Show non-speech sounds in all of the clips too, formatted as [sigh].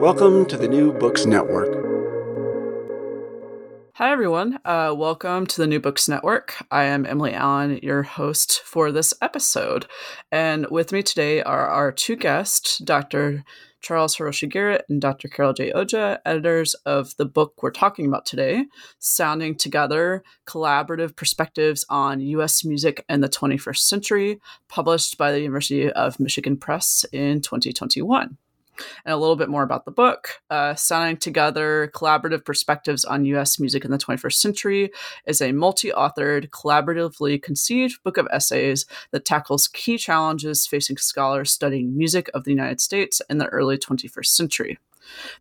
Welcome to the New Books Network. Hi, everyone. Uh, welcome to the New Books Network. I am Emily Allen, your host for this episode. And with me today are our two guests, Dr. Charles Hiroshi Garrett and Dr. Carol J. Oja, editors of the book we're talking about today, Sounding Together Collaborative Perspectives on U.S. Music in the 21st Century, published by the University of Michigan Press in 2021 and a little bit more about the book. Uh, Sounding Together Collaborative Perspectives on U.S. Music in the 21st Century is a multi authored, collaboratively conceived book of essays that tackles key challenges facing scholars studying music of the United States in the early 21st century.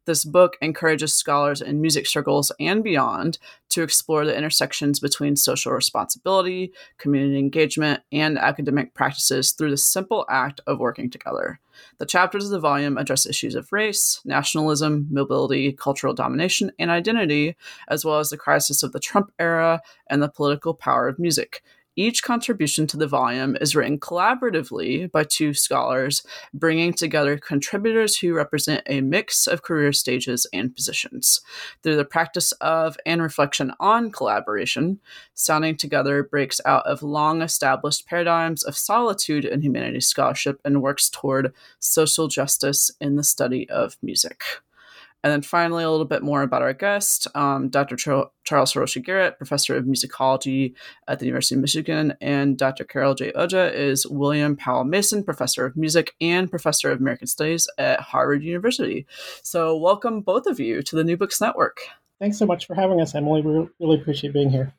This book encourages scholars in music circles and beyond to explore the intersections between social responsibility, community engagement, and academic practices through the simple act of working together. The chapters of the volume address issues of race, nationalism, mobility, cultural domination, and identity, as well as the crisis of the Trump era and the political power of music, each contribution to the volume is written collaboratively by two scholars, bringing together contributors who represent a mix of career stages and positions. Through the practice of and reflection on collaboration, Sounding Together breaks out of long established paradigms of solitude in humanities scholarship and works toward social justice in the study of music. And then finally, a little bit more about our guest, um, Dr. Ch- Charles Hiroshi Garrett, professor of musicology at the University of Michigan, and Dr. Carol J. Oja is William Powell Mason, professor of music and professor of American Studies at Harvard University. So, welcome both of you to the New Books Network. Thanks so much for having us, Emily. We really appreciate being here.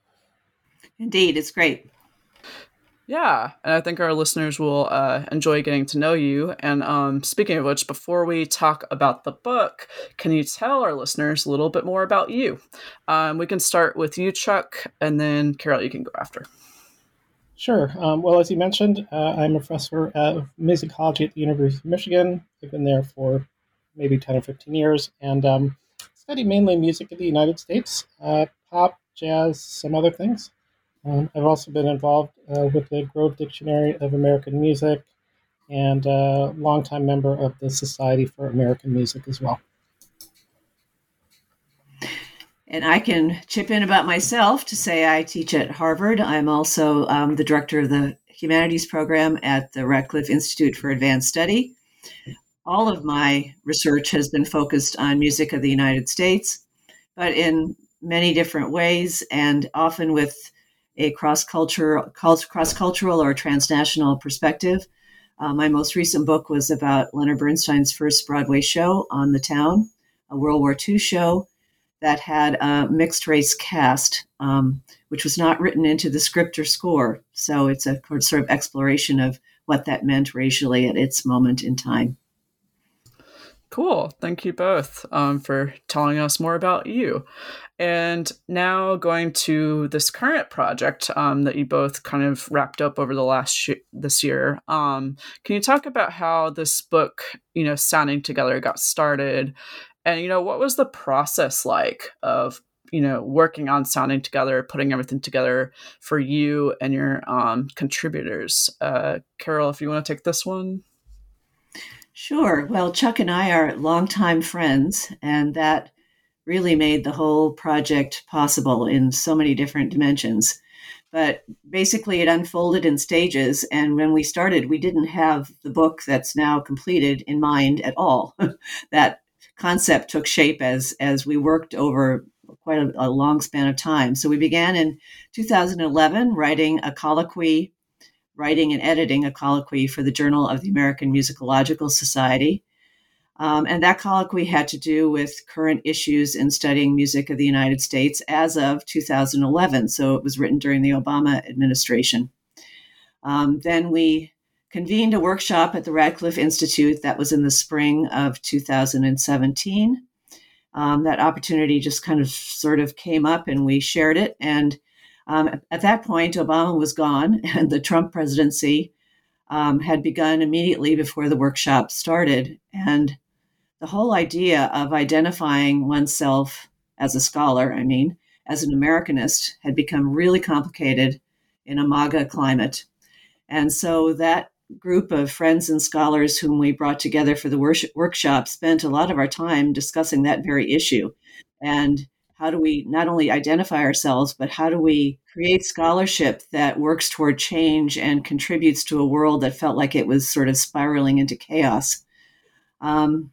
Indeed, it's great. Yeah, and I think our listeners will uh, enjoy getting to know you. And um, speaking of which, before we talk about the book, can you tell our listeners a little bit more about you? Um, we can start with you, Chuck, and then Carol, you can go after. Sure. Um, well, as you mentioned, uh, I'm a professor of musicology at the University of Michigan. I've been there for maybe 10 or 15 years and um, study mainly music in the United States, uh, pop, jazz, some other things. Um, I've also been involved uh, with the Grove Dictionary of American Music and a uh, longtime member of the Society for American Music as well. And I can chip in about myself to say I teach at Harvard. I'm also um, the director of the humanities program at the Radcliffe Institute for Advanced Study. All of my research has been focused on music of the United States, but in many different ways and often with a cross cultural cross cultural or transnational perspective. Uh, my most recent book was about Leonard Bernstein's first Broadway show on the town, a World War II show that had a mixed race cast, um, which was not written into the script or score. So it's a sort of exploration of what that meant racially at its moment in time. Cool. Thank you both um, for telling us more about you. And now going to this current project um, that you both kind of wrapped up over the last sh- this year. Um, can you talk about how this book, you know, sounding together got started, and you know what was the process like of you know working on sounding together, putting everything together for you and your um, contributors? Uh, Carol, if you want to take this one. Sure. Well, Chuck and I are longtime friends, and that really made the whole project possible in so many different dimensions. But basically, it unfolded in stages. And when we started, we didn't have the book that's now completed in mind at all. [laughs] that concept took shape as, as we worked over quite a, a long span of time. So we began in 2011 writing a colloquy writing and editing a colloquy for the Journal of the American Musicological Society. Um, and that colloquy had to do with current issues in studying music of the United States as of 2011. So it was written during the Obama administration. Um, then we convened a workshop at the Radcliffe Institute that was in the spring of 2017. Um, that opportunity just kind of sort of came up and we shared it. And um, at that point, Obama was gone, [laughs] and the Trump presidency um, had begun immediately before the workshop started. And the whole idea of identifying oneself as a scholar, I mean, as an Americanist, had become really complicated in a MAGA climate. And so that group of friends and scholars whom we brought together for the workshop spent a lot of our time discussing that very issue. And how do we not only identify ourselves, but how do we create scholarship that works toward change and contributes to a world that felt like it was sort of spiraling into chaos? Um,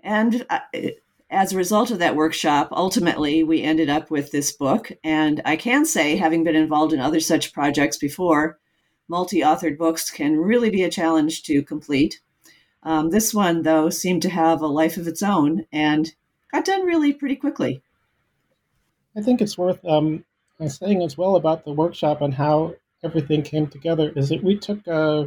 and uh, as a result of that workshop, ultimately, we ended up with this book. And I can say, having been involved in other such projects before, multi authored books can really be a challenge to complete. Um, this one, though, seemed to have a life of its own and got done really pretty quickly. I think it's worth um, saying as well about the workshop and how everything came together is that we took uh,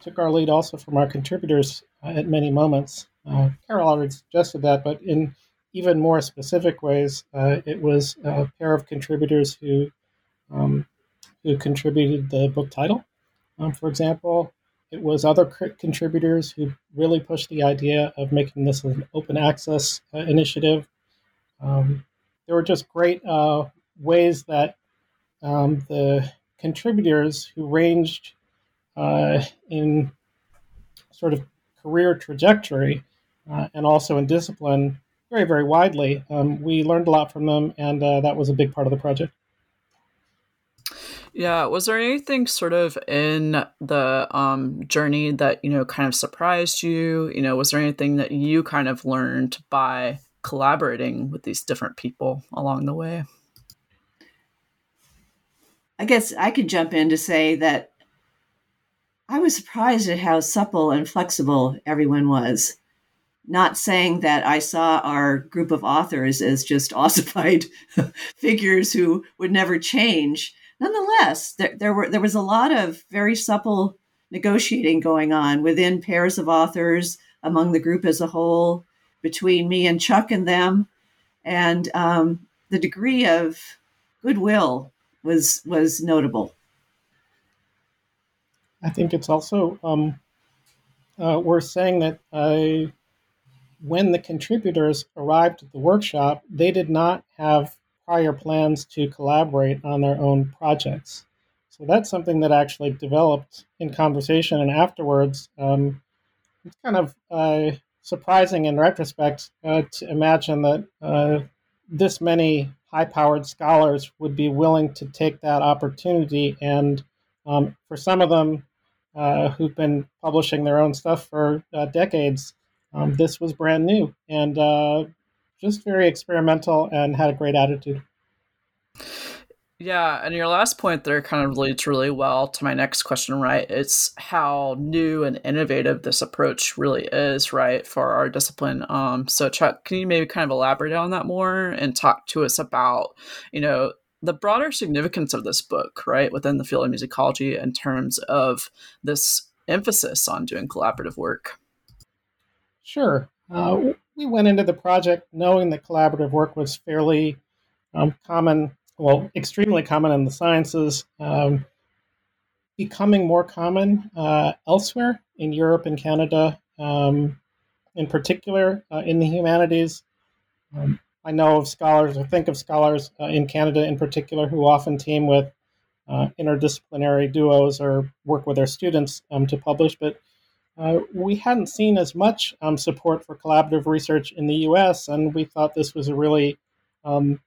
took our lead also from our contributors uh, at many moments. Uh, Carol already suggested that, but in even more specific ways, uh, it was a pair of contributors who um, who contributed the book title. Um, for example, it was other contributors who really pushed the idea of making this an open access uh, initiative. Um, there were just great uh, ways that um, the contributors who ranged uh, in sort of career trajectory uh, and also in discipline very, very widely. Um, we learned a lot from them, and uh, that was a big part of the project. Yeah, was there anything sort of in the um, journey that you know kind of surprised you? You know, was there anything that you kind of learned by collaborating with these different people along the way? I guess I could jump in to say that I was surprised at how supple and flexible everyone was. Not saying that I saw our group of authors as just [laughs] ossified figures who would never change. Nonetheless, there, there were there was a lot of very supple negotiating going on within pairs of authors, among the group as a whole, between me and Chuck and them, and um, the degree of goodwill was was notable. I think it's also um, uh, worth saying that uh, when the contributors arrived at the workshop, they did not have prior plans to collaborate on their own projects. So that's something that actually developed in conversation and afterwards. Um, it's kind of uh, surprising in retrospect uh, to imagine that uh, this many high powered scholars would be willing to take that opportunity. And um, for some of them uh, who've been publishing their own stuff for uh, decades, um, this was brand new and uh, just very experimental and had a great attitude. Yeah, and your last point there kind of relates really well to my next question, right? It's how new and innovative this approach really is, right, for our discipline. Um, so, Chuck, can you maybe kind of elaborate on that more and talk to us about, you know, the broader significance of this book, right, within the field of musicology in terms of this emphasis on doing collaborative work? Sure. Uh, we went into the project knowing that collaborative work was fairly um, common, well, extremely common in the sciences, um, becoming more common uh, elsewhere in Europe and Canada, um, in particular uh, in the humanities. Um, I know of scholars, or think of scholars uh, in Canada in particular, who often team with uh, interdisciplinary duos or work with their students um, to publish, but uh, we hadn't seen as much um, support for collaborative research in the US, and we thought this was a really um,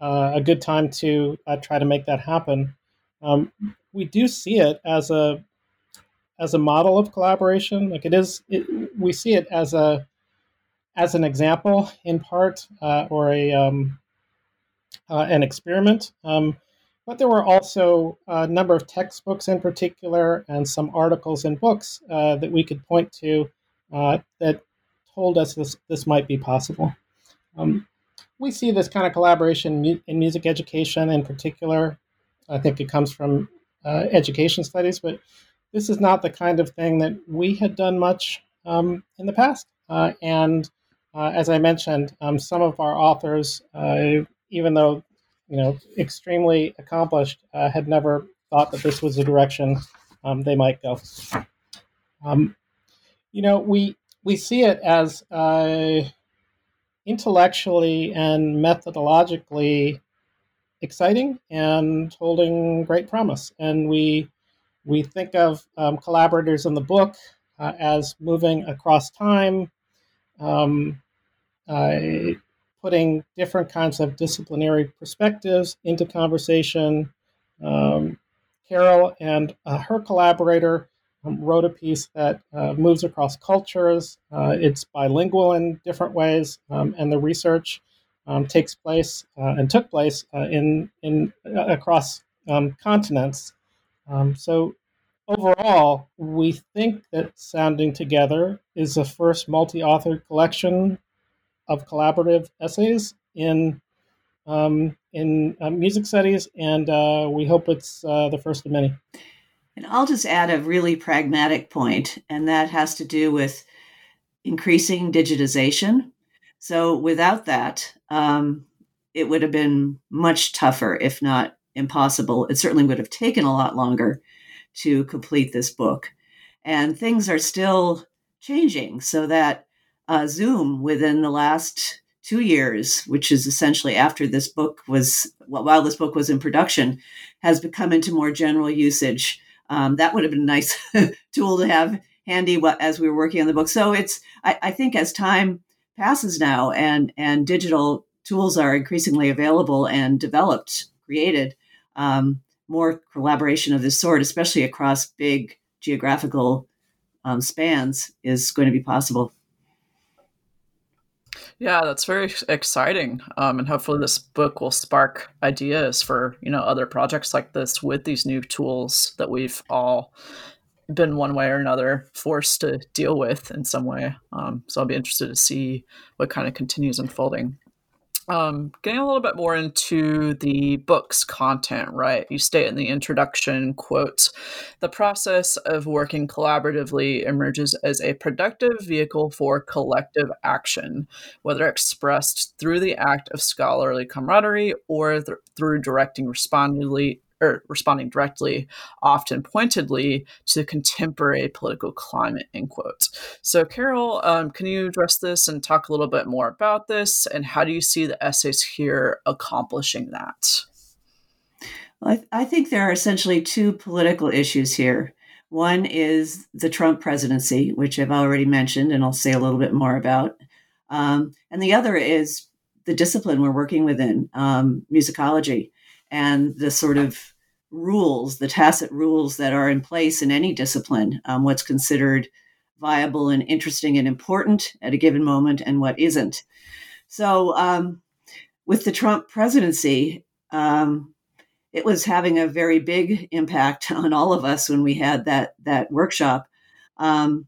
uh, a good time to uh, try to make that happen. Um, we do see it as a as a model of collaboration. Like it is, it, we see it as a as an example in part uh, or a um, uh, an experiment. Um, but there were also a number of textbooks in particular and some articles and books uh, that we could point to uh, that told us this, this might be possible. Um, we see this kind of collaboration in music education in particular. I think it comes from uh, education studies, but this is not the kind of thing that we had done much um, in the past. Uh, and uh, as I mentioned, um, some of our authors, uh, even though you know, extremely accomplished, uh, had never thought that this was the direction um, they might go. Um, you know, we we see it as uh, intellectually and methodologically exciting and holding great promise, and we we think of um, collaborators in the book uh, as moving across time. Um, uh, putting different kinds of disciplinary perspectives into conversation. Um, Carol and uh, her collaborator wrote a piece that uh, moves across cultures. Uh, it's bilingual in different ways, um, and the research um, takes place uh, and took place uh, in in uh, across um, continents. Um, so overall, we think that Sounding Together is the first multi-authored collection of collaborative essays in um, in uh, music studies, and we hope it's the first of many. And I'll just add a really pragmatic point, and that has to do with increasing digitization. So without that, um, it would have been much tougher, if not impossible. It certainly would have taken a lot longer to complete this book. And things are still changing so that uh, Zoom within the last two years, which is essentially after this book was, while this book was in production, has become into more general usage. Um, that would have been a nice [laughs] tool to have handy as we were working on the book. So it's, I, I think, as time passes now and and digital tools are increasingly available and developed, created, um, more collaboration of this sort, especially across big geographical um, spans, is going to be possible. Yeah, that's very exciting. Um, and hopefully, this book will spark ideas for you know other projects like this with these new tools that we've all been one way or another forced to deal with in some way. Um, so I'll be interested to see what kind of continues unfolding um, getting a little bit more into the book's content, right? You state in the introduction, quote, the process of working collaboratively emerges as a productive vehicle for collective action, whether expressed through the act of scholarly camaraderie or th- through directing responsibly or responding directly, often pointedly, to the contemporary political climate, end quote. So, Carol, um, can you address this and talk a little bit more about this? And how do you see the essays here accomplishing that? Well, I, th- I think there are essentially two political issues here. One is the Trump presidency, which I've already mentioned, and I'll say a little bit more about. Um, and the other is the discipline we're working within, um, musicology and the sort of rules, the tacit rules that are in place in any discipline, um, what's considered viable and interesting and important at a given moment and what isn't. So, um, with the Trump presidency, um, it was having a very big impact [laughs] on all of us when we had that that workshop. Um,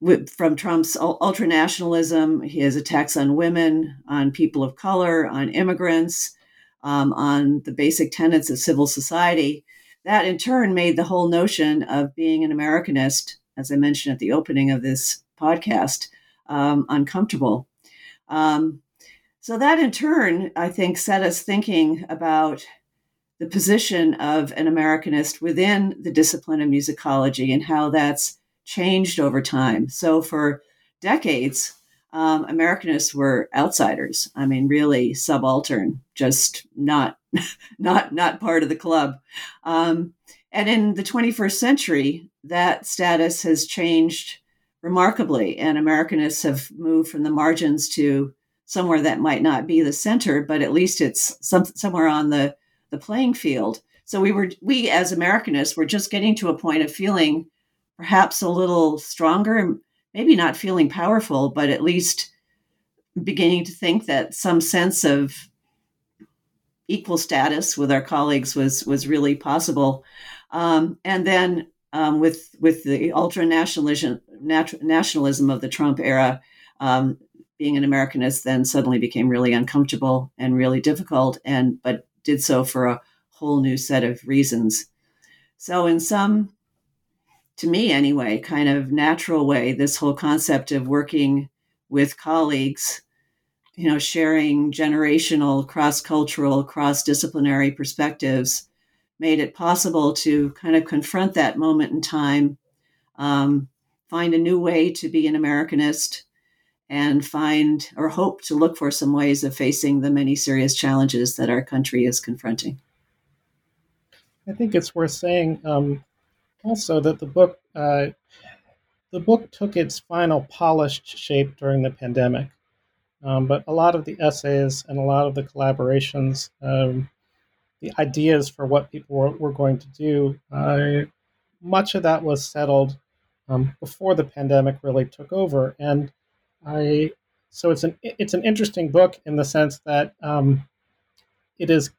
with, from Trump's ultranationalism, his attacks on women, on people of color, on immigrants, um, on the basic tenets of civil society, that in turn made the whole notion of being an Americanist, as I mentioned at the opening of this podcast, um, uncomfortable. Um, so that in turn, I think, set us thinking about the position of an Americanist within the discipline of musicology and how that's changed over time. So for decades, um, Americanists were outsiders. I mean, really subaltern, just not [laughs] not not part of the club. Um, and in the 21st century, that status has changed remarkably, and Americanists have moved from the margins to somewhere that might not be the center, but at least it's some, somewhere on the the playing field. So we were we as Americanists were just getting to a point of feeling perhaps a little stronger, maybe not feeling powerful, but at least beginning to think that some sense of equal status with our colleagues was was really possible. Um, and then um, with with the ultra nationalism nationalism of the Trump era, um, being an Americanist then suddenly became really uncomfortable and really difficult. And but did so for a whole new set of reasons. So, in some, to me anyway, kind of natural way, this whole concept of working with colleagues, you know, sharing generational, cross cultural, cross disciplinary perspectives made it possible to kind of confront that moment in time, um, find a new way to be an Americanist, and find or hope to look for some ways of facing the many serious challenges that our country is confronting. I think it's worth saying um, also that the book uh, the book took its final polished shape during the pandemic, um, but a lot of the essays and a lot of the collaborations, um, the ideas for what people were, were going to do, uh, much of that was settled um, before the pandemic really took over, and I so it's an it's an interesting book in the sense that um, it is.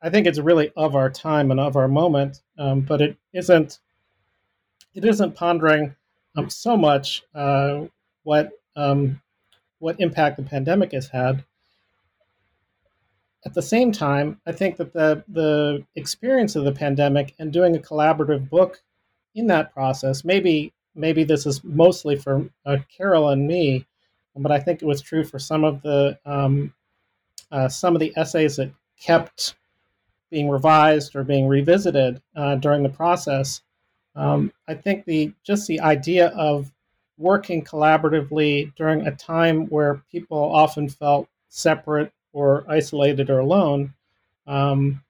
I think it's really of our time and of our moment, um, but it isn't. It isn't pondering um, so much uh, what um, what impact the pandemic has had. At the same time, I think that the the experience of the pandemic and doing a collaborative book in that process, maybe maybe this is mostly for uh, Carol and me, but I think it was true for some of the um, uh, some of the essays that kept being revised or being revisited uh, during the process. Um, I think the just the idea of working collaboratively during a time where people often felt separate or isolated or alone, um,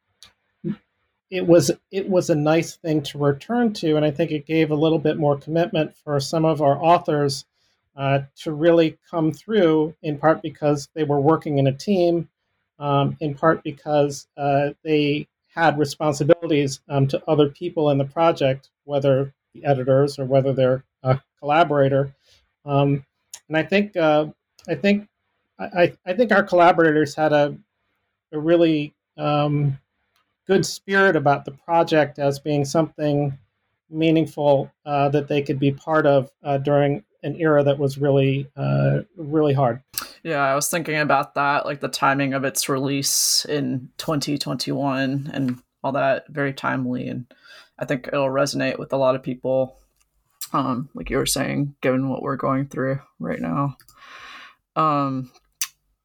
it was it was a nice thing to return to, and I think it gave a little bit more commitment for some of our authors uh, to really come through, in part because they were working in a team, um, in part because uh, they had responsibilities um, to other people in the project, whether the editors or whether they're a collaborator. Um, and I think uh, I think I, I think our collaborators had a, a really um, good spirit about the project as being something meaningful uh, that they could be part of uh, during an era that was really uh, really hard. Yeah, I was thinking about that, like the timing of its release in 2021 and all that, very timely, and I think it'll resonate with a lot of people. Um, like you were saying, given what we're going through right now. Um,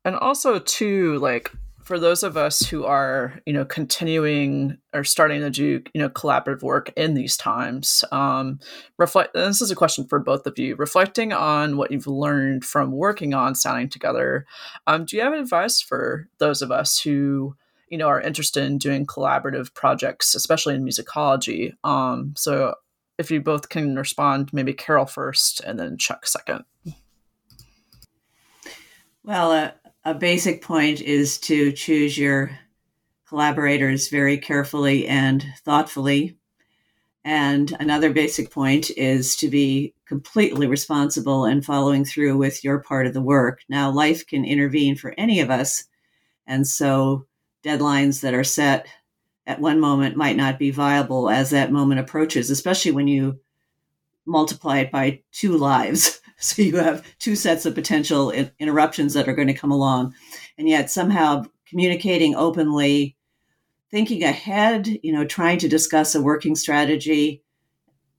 and also too, like for those of us who are you know continuing or starting to do you know collaborative work in these times um reflect this is a question for both of you reflecting on what you've learned from working on sounding together um do you have advice for those of us who you know are interested in doing collaborative projects especially in musicology? Um so if you both can respond maybe carol first and then chuck second. Well uh, a basic point is to choose your collaborators very carefully and thoughtfully. And another basic point is to be completely responsible and following through with your part of the work. Now, life can intervene for any of us. And so deadlines that are set at one moment might not be viable as that moment approaches, especially when you multiply it by two lives. [laughs] So you have two sets of potential interruptions that are going to come along. And yet somehow communicating openly, thinking ahead, you know, trying to discuss a working strategy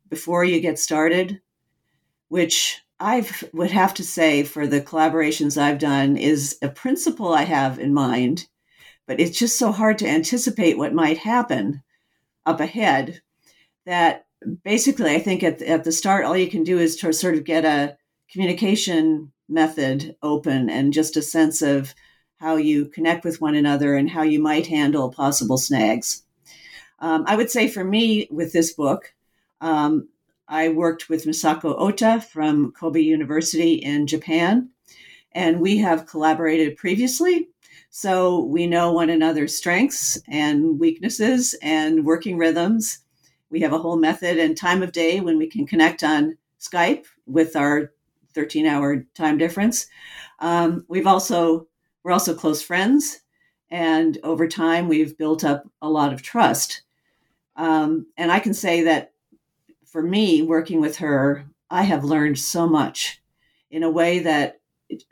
before you get started, which I would have to say for the collaborations I've done is a principle I have in mind, but it's just so hard to anticipate what might happen up ahead that basically I think at, at the start, all you can do is to sort of get a communication method open and just a sense of how you connect with one another and how you might handle possible snags. Um, I would say for me with this book, um, I worked with Misako Ota from Kobe University in Japan, and we have collaborated previously. So we know one another's strengths and weaknesses and working rhythms. We have a whole method and time of day when we can connect on Skype with our 13 hour time difference. Um, we've also, we're also close friends. And over time, we've built up a lot of trust. Um, and I can say that for me, working with her, I have learned so much in a way that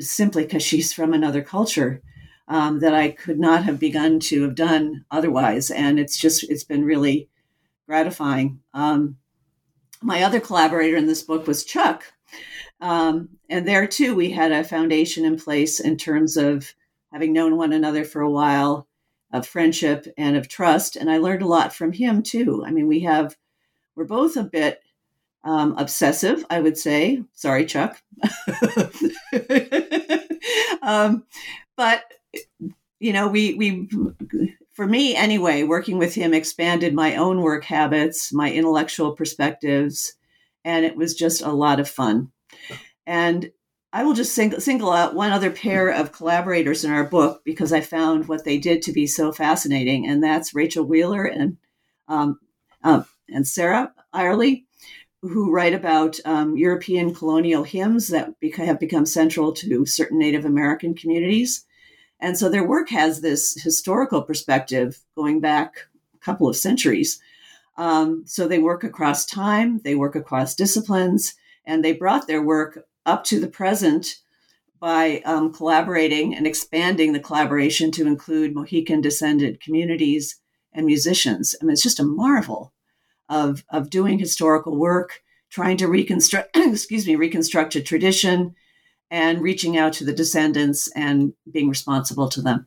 simply because she's from another culture um, that I could not have begun to have done otherwise. And it's just, it's been really gratifying. Um, my other collaborator in this book was Chuck. Um, and there too, we had a foundation in place in terms of having known one another for a while, of friendship and of trust. And I learned a lot from him too. I mean, we have, we're both a bit um, obsessive, I would say. Sorry, Chuck. [laughs] um, but you know, we we for me anyway, working with him expanded my own work habits, my intellectual perspectives, and it was just a lot of fun. And I will just sing, single out one other pair of collaborators in our book because I found what they did to be so fascinating, and that's Rachel Wheeler and um, uh, and Sarah Eyerly, who write about um, European colonial hymns that have become central to certain Native American communities. And so their work has this historical perspective going back a couple of centuries. Um, so they work across time, they work across disciplines, and they brought their work up to the present by um, collaborating and expanding the collaboration to include Mohican descended communities and musicians. I mean, it's just a marvel of, of doing historical work, trying to reconstruct, [clears throat] excuse me, reconstruct a tradition, and reaching out to the descendants and being responsible to them.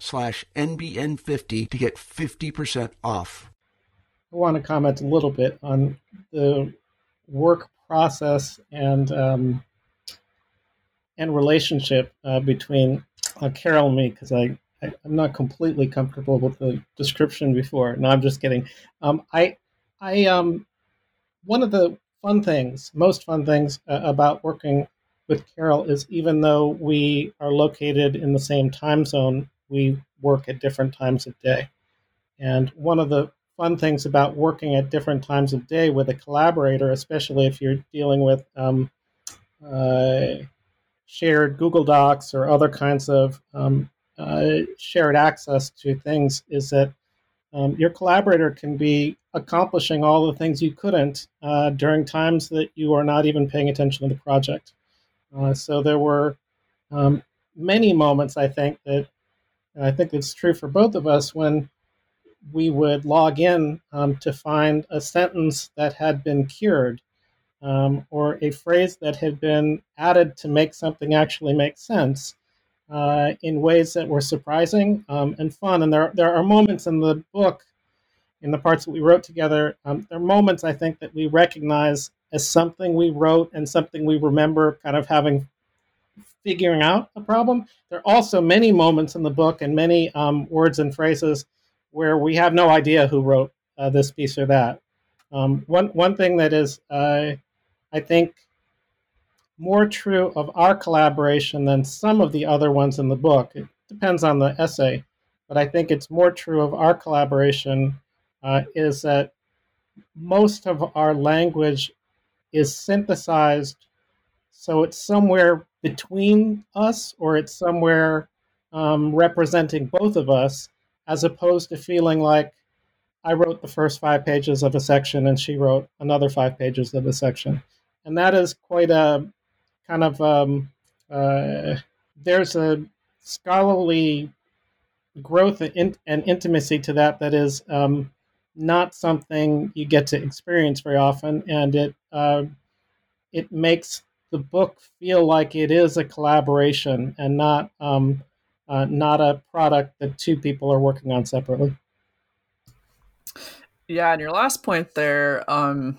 slash NBN50 to get 50% off. I want to comment a little bit on the work process and um, and relationship uh, between uh, Carol and me because I, I am not completely comfortable with the description before. No, I'm just kidding. Um, I I um one of the fun things, most fun things uh, about working with Carol is even though we are located in the same time zone, we work at different times of day. And one of the fun things about working at different times of day with a collaborator, especially if you're dealing with um, uh, shared Google Docs or other kinds of um, uh, shared access to things, is that um, your collaborator can be accomplishing all the things you couldn't uh, during times that you are not even paying attention to the project. Uh, so there were um, many moments, I think, that and I think it's true for both of us when we would log in um, to find a sentence that had been cured um, or a phrase that had been added to make something actually make sense uh, in ways that were surprising um, and fun. And there, there are moments in the book, in the parts that we wrote together, um, there are moments I think that we recognize as something we wrote and something we remember kind of having figuring out the problem. There are also many moments in the book and many um, words and phrases where we have no idea who wrote uh, this piece or that. Um, one one thing that is, uh, I think, more true of our collaboration than some of the other ones in the book. It depends on the essay, but I think it's more true of our collaboration uh, is that most of our language is synthesized so it's somewhere between us or it's somewhere um, representing both of us as opposed to feeling like I wrote the first five pages of a section and she wrote another five pages of a section. And that is quite a kind of, um, uh, there's a scholarly growth and, intimacy to that that is um, not something you get to experience very often. And it, uh, it makes the book feel like it is a collaboration and not um, uh, not a product that two people are working on separately. Yeah, and your last point there, um,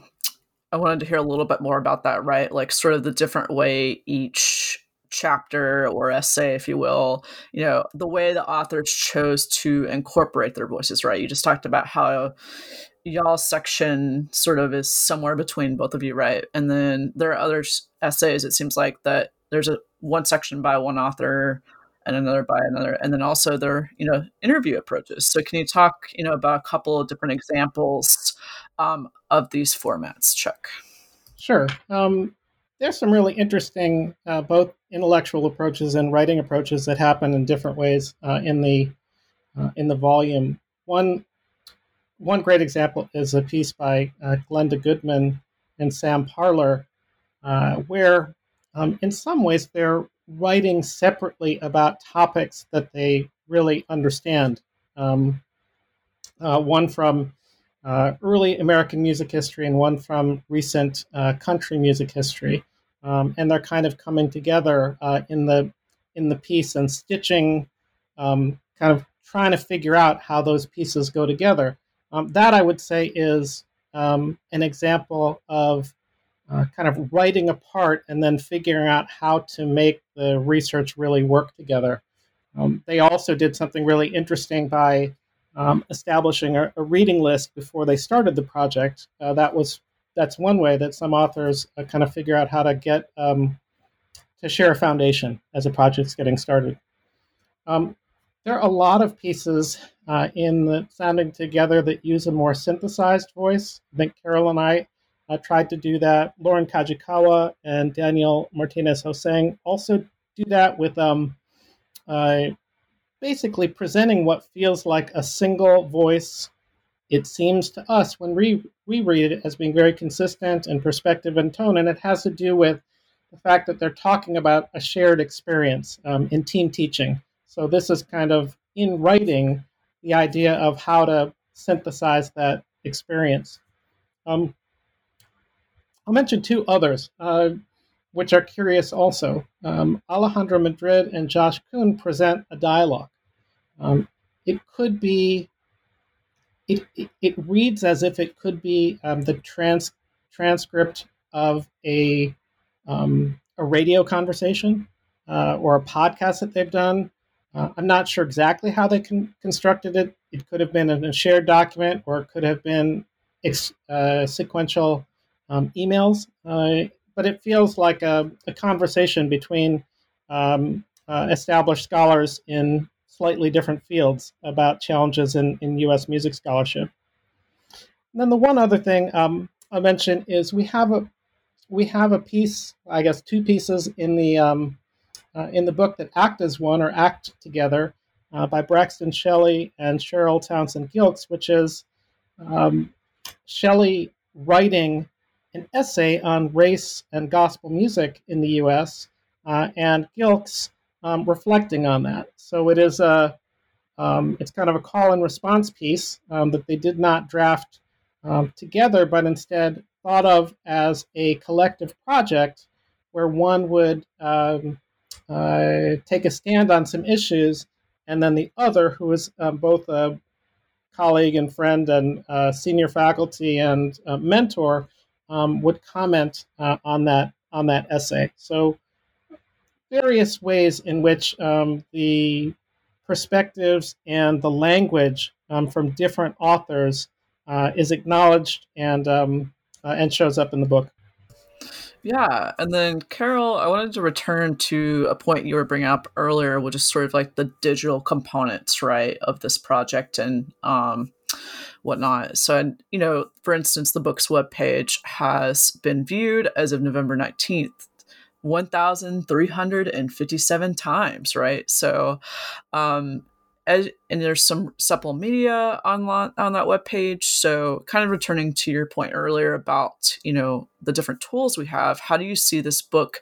I wanted to hear a little bit more about that, right? Like sort of the different way each chapter or essay, if you will, you know, the way the authors chose to incorporate their voices, right? You just talked about how y'all section sort of is somewhere between both of you, right? And then there are other essays. It seems like that there's a one section by one author and another by another, and then also their you know interview approaches. So can you talk you know about a couple of different examples um, of these formats, Chuck? Sure. Um, there's some really interesting uh, both intellectual approaches and writing approaches that happen in different ways uh, in the uh, in the volume. One one great example is a piece by uh, Glenda Goodman and Sam Parler, uh, where um, in some ways they're writing separately about topics that they really understand. Um, uh, one from uh, early American music history and one from recent country music history, um, and they're kind of coming together uh, in the in the piece and stitching, um, kind of trying to figure out how those pieces go together. Um, that I would say is um, an example of uh, kind of writing apart and then figuring out how to make the research really work together. Um, they also did something really interesting by um, establishing a, a, reading list before they started the project. Uh, that was that's one way that some authors uh, kind of figure out how to get um, to share a foundation as a project's getting started. Um, there are a lot of pieces uh, in the sounding together that use a more synthesized voice. I think Carol and I uh, tried to do that. Loren Kajikawa and Daniel Martinez Hosang also do that with um, uh, basically presenting what feels like a single voice. It seems to us when we, we read it as being very consistent in perspective and tone, and it has to do with the fact that they're talking about a shared experience um, in team teaching. So this is kind of in writing the idea of how to synthesize that experience. Um, I'll mention two others, uh, which are curious also. Um, Alejandro Madrid and Josh Kun present a dialogue. Um, it could be, it, it, reads as if it could be um, the trans, transcript of a, um, a radio conversation uh, or a podcast that they've done uh, I'm not sure exactly how they con- constructed it. It could have been in a shared document or it could have been ex- uh, sequential um, emails, uh, but it feels like a, a conversation between um, uh, established scholars in slightly different fields about challenges in, in U.S. music scholarship. And then the one other thing um, I mentioned is we have a we have a piece, I guess, two pieces in the um, uh, in the book that act as one or act together uh, by Braxton Shelley and Cheryl Townsend Gilkes, which is um, Shelley writing an essay on race and gospel music in the U.S. Uh, and Gilkes um, reflecting on that. So it is a um, it's kind of a call and response piece um, that they did not draft um, together, but instead thought of as a collective project where one would um, uh, take a stand on some issues, and then the other, who is um, both a colleague and friend and uh, senior faculty and uh, mentor, would comment uh, on that on that essay. So various ways in which um, the perspectives and the language um, from different authors uh, is acknowledged and um, uh, and shows up in the book. Yeah, and then Carol, I wanted to return to a point you were bringing up earlier, which is sort of like the digital components, right, of this project and um, whatnot. So, you know, for instance, the book's webpage has been viewed as of November nineteenth 1,357 times, right? So, um, as, and there's some supplemental media on on that web page. So, kind of returning to your point earlier about you know the different tools we have. How do you see this book,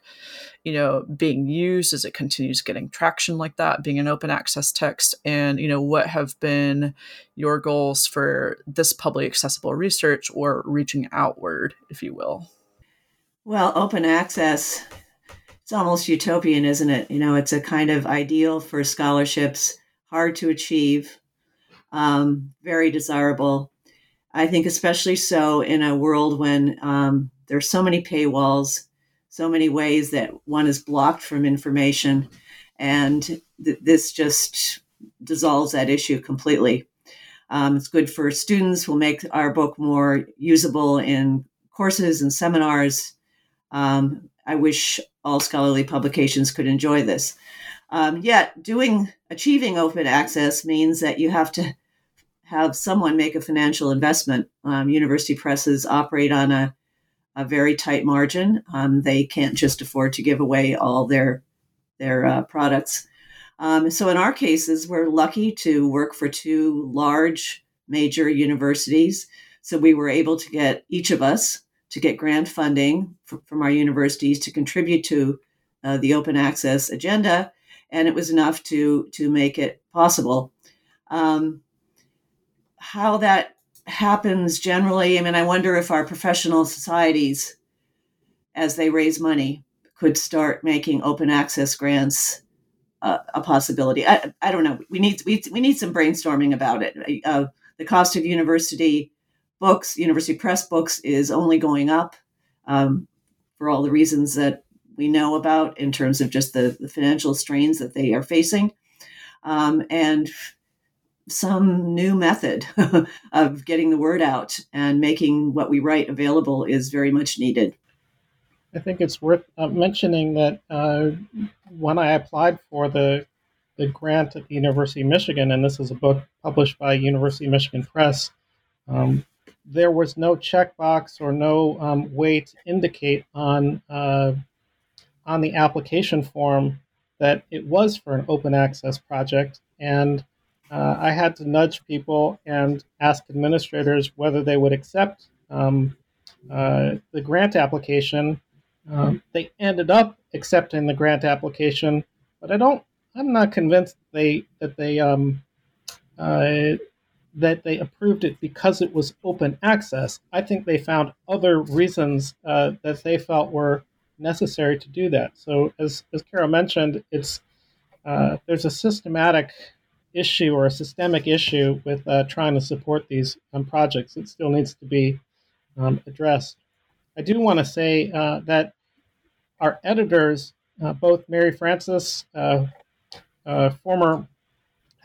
you know, being used as it continues getting traction like that, being an open access text, and you know what have been your goals for this publicly accessible research or reaching outward, if you will? Well, open access it's almost utopian, isn't it? You know, it's a kind of ideal for scholarships, hard to achieve, um, very desirable. I think, especially so in a world when um, there's so many paywalls, so many ways that one is blocked from information, and th- this just dissolves that issue completely. Um, it's good for students. Will make our book more usable in courses and seminars. Um, I wish all scholarly publications could enjoy this. Um, yet, doing achieving open access means that you have to have someone make a financial investment. Um, university presses operate on a, a very tight margin. Um, they can't just afford to give away all their their uh, products. Um, so, in our cases, we're lucky to work for two large major universities. So we were able to get each of us to get grant funding from our universities to contribute to uh, the open access agenda, and it was enough to to make it possible. Um, how that happens generally, I mean, I wonder if our professional societies, as they raise money, could start making open access grants uh, a possibility. I, I don't know. We need we, we need some brainstorming about it. Uh, the cost of university books, University Press books, is only going up um, for all the reasons that we know about in terms of just the, the financial strains that they are facing. Um, and some new method [laughs] of getting the word out and making what we write available is very much needed. I think it's worth uh, mentioning that uh, when I applied for the the grant at the University of Michigan, and this is a book published by University of Michigan Press, um, there was no checkbox or no um, way to indicate on uh, on the application form that it was for an open access project, and uh, I had to nudge people and ask administrators whether they would accept um, uh, the grant application. Um, they ended up accepting the grant application, but I don't. I'm not convinced they that they um, uh, that they approved it because it was open access. I think they found other reasons uh, that they felt were necessary to do that. So, as as Carol mentioned, it's uh, there's a systematic issue or a systemic issue with uh, trying to support these um, projects. It still needs to be um, addressed. I do want to say uh, that our editors, uh, both Mary Francis, uh, former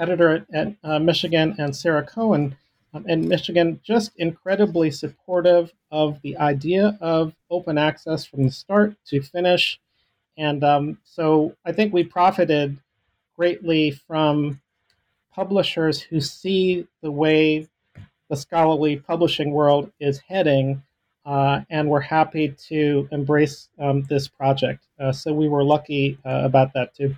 editor at, at uh, Michigan, and Sarah Cohen um, in Michigan, just incredibly supportive of the idea of open access from the start to finish. And um, so I think we profited greatly from publishers who see the way the scholarly publishing world is heading, uh, and we're happy to embrace um, this project. Uh, so we were lucky uh, about that too.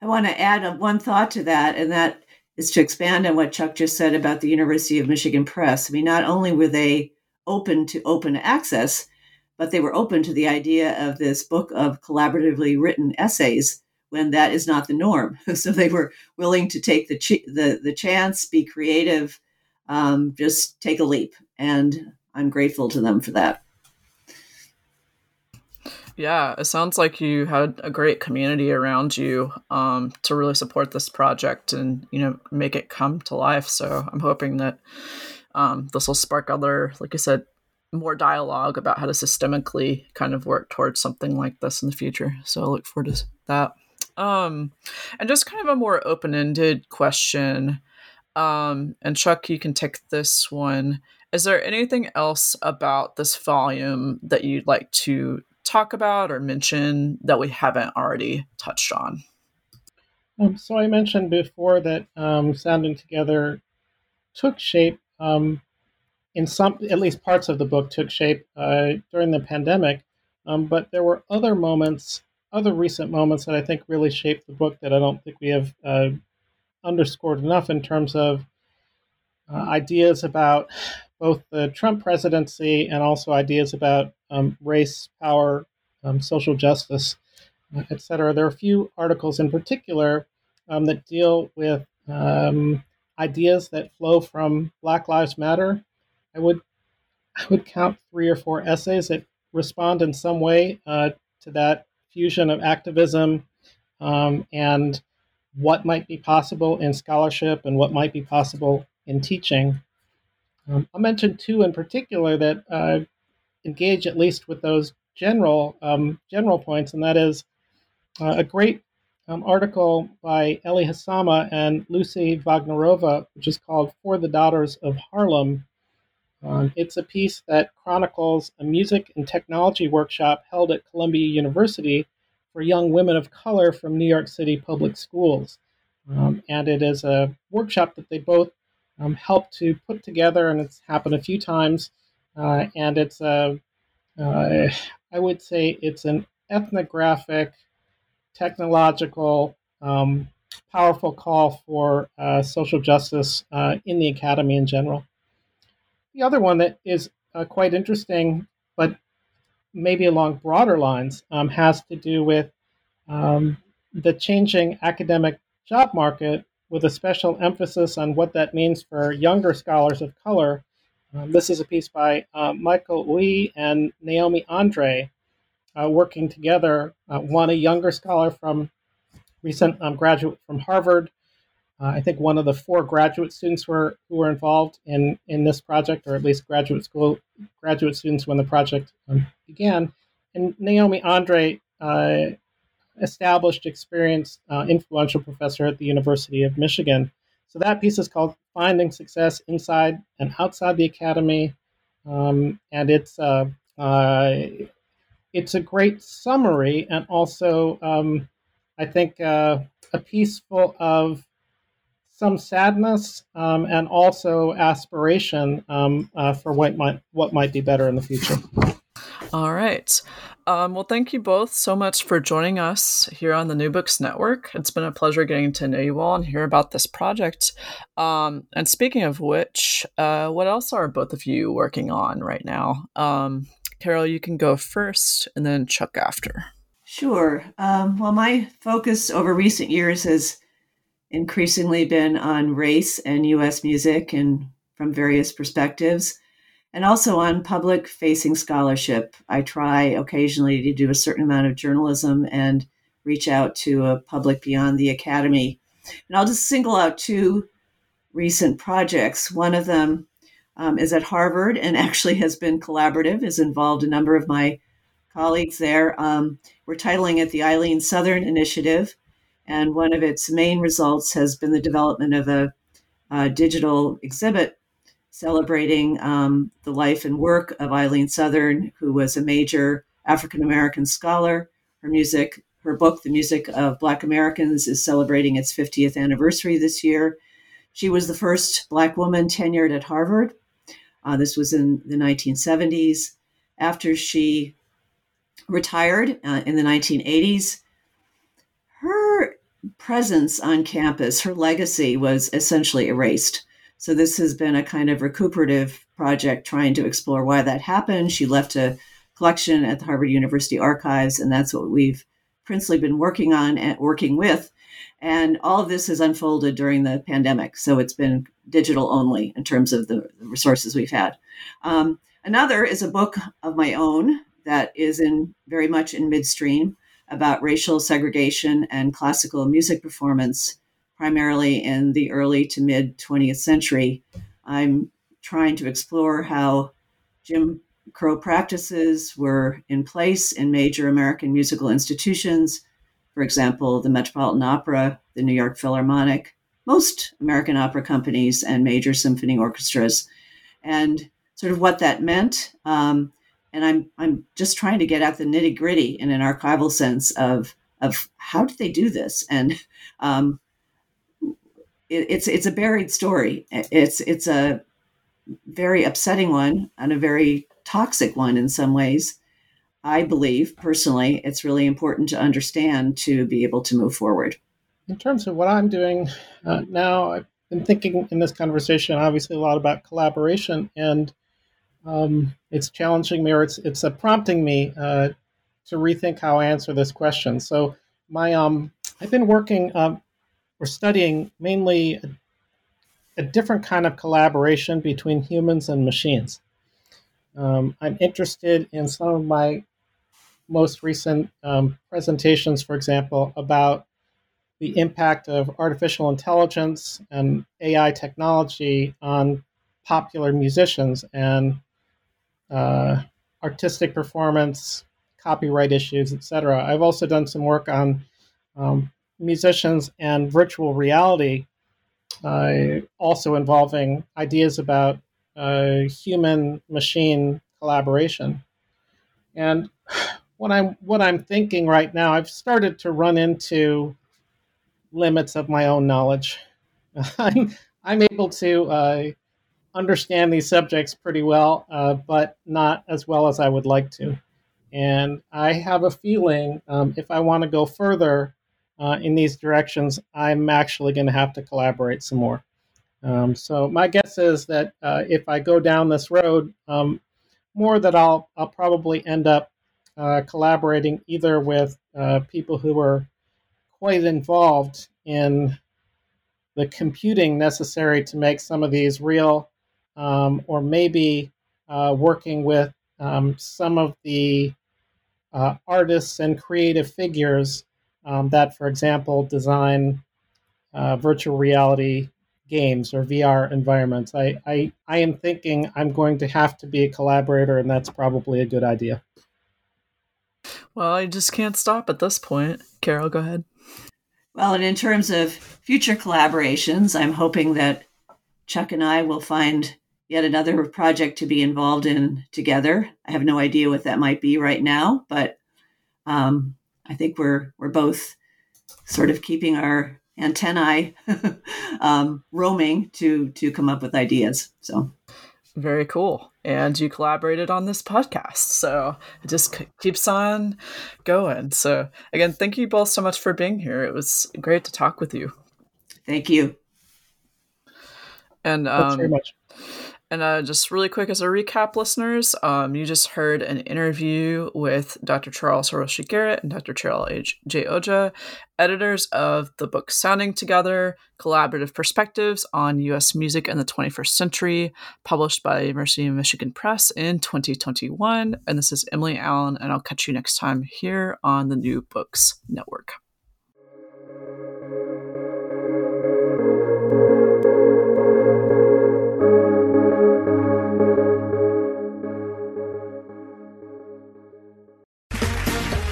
I want to add one thought to that, and that is to expand on what Chuck just said about the University of Michigan Press. I mean, not only were they open to open access, but they were open to the idea of this book of collaboratively written essays when that is not the norm. [laughs] so they were willing to take the ch- the, the chance, be creative, um, just take a leap, and I'm grateful to them for that. Yeah, it sounds like you had a great community around you um, to really support this project and you know make it come to life. So I'm hoping that um, this will spark other, like I said, more dialogue about how to systemically kind of work towards something like this in the future. So I look forward to that. Um, and just kind of a more open ended question. Um, and Chuck, you can take this one. Is there anything else about this volume that you'd like to talk about or mention that we haven't already touched on? Um, so I mentioned before that um, Sounding Together took shape um, in some, at least parts of the book took shape uh, during the pandemic. Um, but there were other moments, other recent moments that I think really shaped the book that I don't think we have uh, underscored enough in terms of uh, ideas about both the Trump presidency and also ideas about um, race, power, um, social justice, et cetera. There are a few articles in particular um, that deal with um, ideas that flow from Black Lives Matter. I would I would count three or four essays that respond in some way uh, to that fusion of activism um, and what might be possible in scholarship and what might be possible in teaching. Um, I'll mention two in particular that uh, engage at least with those general um, general points, and that is uh, a great um, article by Ellie Hisama and Lucie Vágnerová, which is called "For the Daughters of Harlem." Um, it's a piece that chronicles a music and technology workshop held at Columbia University for young women of color from New York City public schools. Um, and it is a workshop that they both um, helped to put together, and it's happened a few times. Uh, and it's a, uh, I would say, it's an ethnographic technological, um, powerful call for uh, social justice uh, in the academy in general. The other one that is uh, quite interesting, but maybe along broader lines, um, has to do with um, the changing academic job market with a special emphasis on what that means for younger scholars of color. Um, this is a piece by uh, Michael Uy and Naomi Andre, uh, working together. Uh, one, a younger scholar from recent um, graduate from Harvard. Uh, I think one of the four graduate students were who were involved in in this project, or at least graduate school graduate students when the project um, began. And Naomi Andre, uh, established, experienced, uh, influential professor at the University of Michigan. So that piece is called "Finding Success Inside and Outside the Academy," um, and it's uh, it's a great summary and also, um, I think, uh, a piece full of some sadness um, and also aspiration um, uh, for what might what might be better in the future. All right. Um, well, thank you both so much for joining us here on the New Books Network. It's been a pleasure getting to know you all and hear about this project. Um, and speaking of which, uh, what else are both of you working on right now? Um, Carol, you can go first and then Chuck after. Sure. Um, well, my focus over recent years has increasingly been on race and U.S. music and from various perspectives, and also on public facing scholarship. I try occasionally to do a certain amount of journalism and reach out to a public beyond the academy. And I'll just single out two recent projects. One of them um, is at Harvard and actually has been collaborative, has involved a number of my colleagues there. Um, we're titling it the Eileen Southern Initiative, and one of its main results has been the development of a, a digital exhibit celebrating um, the life and work of Eileen Southern, who was a major African American scholar. Her music, her book, The Music of Black Americans, is celebrating its 50th anniversary this year. She was the first Black woman tenured at Harvard. Uh, this was in the 1970s. After she retired uh, in the 1980s, her presence on campus, her legacy was essentially erased. So, this has been a kind of recuperative project trying to explore why that happened. She left a collection at the Harvard University Archives, and that's what we've principally been working on and working with. And all of this has unfolded during the pandemic. So, it's been digital only in terms of the resources we've had. Um, another is a book of my own that is in very much in midstream about racial segregation and classical music performance, primarily in the early to mid 20th century. I'm trying to explore how Jim Crow practices were in place in major American musical institutions, for example, the Metropolitan Opera, the New York Philharmonic, most American opera companies, and major symphony orchestras. And sort of what that meant. Um, and I'm, I'm just trying to get at the nitty gritty in an archival sense of, of how did they do this? And um, it, it's, it's a buried story. It's, it's a very upsetting one and a very toxic one in some ways. I believe personally, it's really important to understand to be able to move forward. In terms of what I'm doing uh, now, I've been thinking in this conversation obviously a lot about collaboration, and um, it's challenging me or it's it's uh, prompting me uh, to rethink how I answer this question. So my um, I've been working um, or studying mainly a, a different kind of collaboration between humans and machines. Um, I'm interested in some of my most recent um, presentations, for example, about the impact of artificial intelligence and AI technology on popular musicians and uh, artistic performance, copyright issues, etc. I've also done some work on um, musicians and virtual reality, uh, also involving ideas about uh, human machine collaboration. And what I'm what I'm thinking right now, I've started to run into limits of my own knowledge. [laughs] I'm I'm able to uh, understand these subjects pretty well, uh, but not as well as I would like to. And I have a feeling um, if I want to go further uh, in these directions, I'm actually going to have to collaborate some more. Um, so my guess is that uh, if I go down this road, um, more that I'll I'll probably end up uh, collaborating either with uh, people who are quite involved in the computing necessary to make some of these real um, or maybe uh, working with um, some of the uh, artists and creative figures um, that, for example, design uh, virtual reality games or VR environments. I, I, I am thinking I'm going to have to be a collaborator, and that's probably a good idea. Well, I just can't stop at this point. Carol, go ahead. Well, and in terms of future collaborations, I'm hoping that Chuck and I will find yet another project to be involved in together. I have no idea what that might be right now, but um, I think we're we're both sort of keeping our antennae [laughs] um, roaming to to come up with ideas. So very cool. And you collaborated on this podcast. So it just keeps on going. So, again, thank you both so much for being here. It was great to talk with you. Thank you. And um, very much. And uh, just really quick as a recap, listeners, um, you just heard an interview with Dr. Charles Hiroshi Garrett and Dr. Cheryl H. J. Oja, editors of the book Sounding Together Collaborative Perspectives on U.S. Music in the 21st Century, published by University of Michigan Press in 2021. And this is Emily Allen, and I'll catch you next time here on the New Books Network.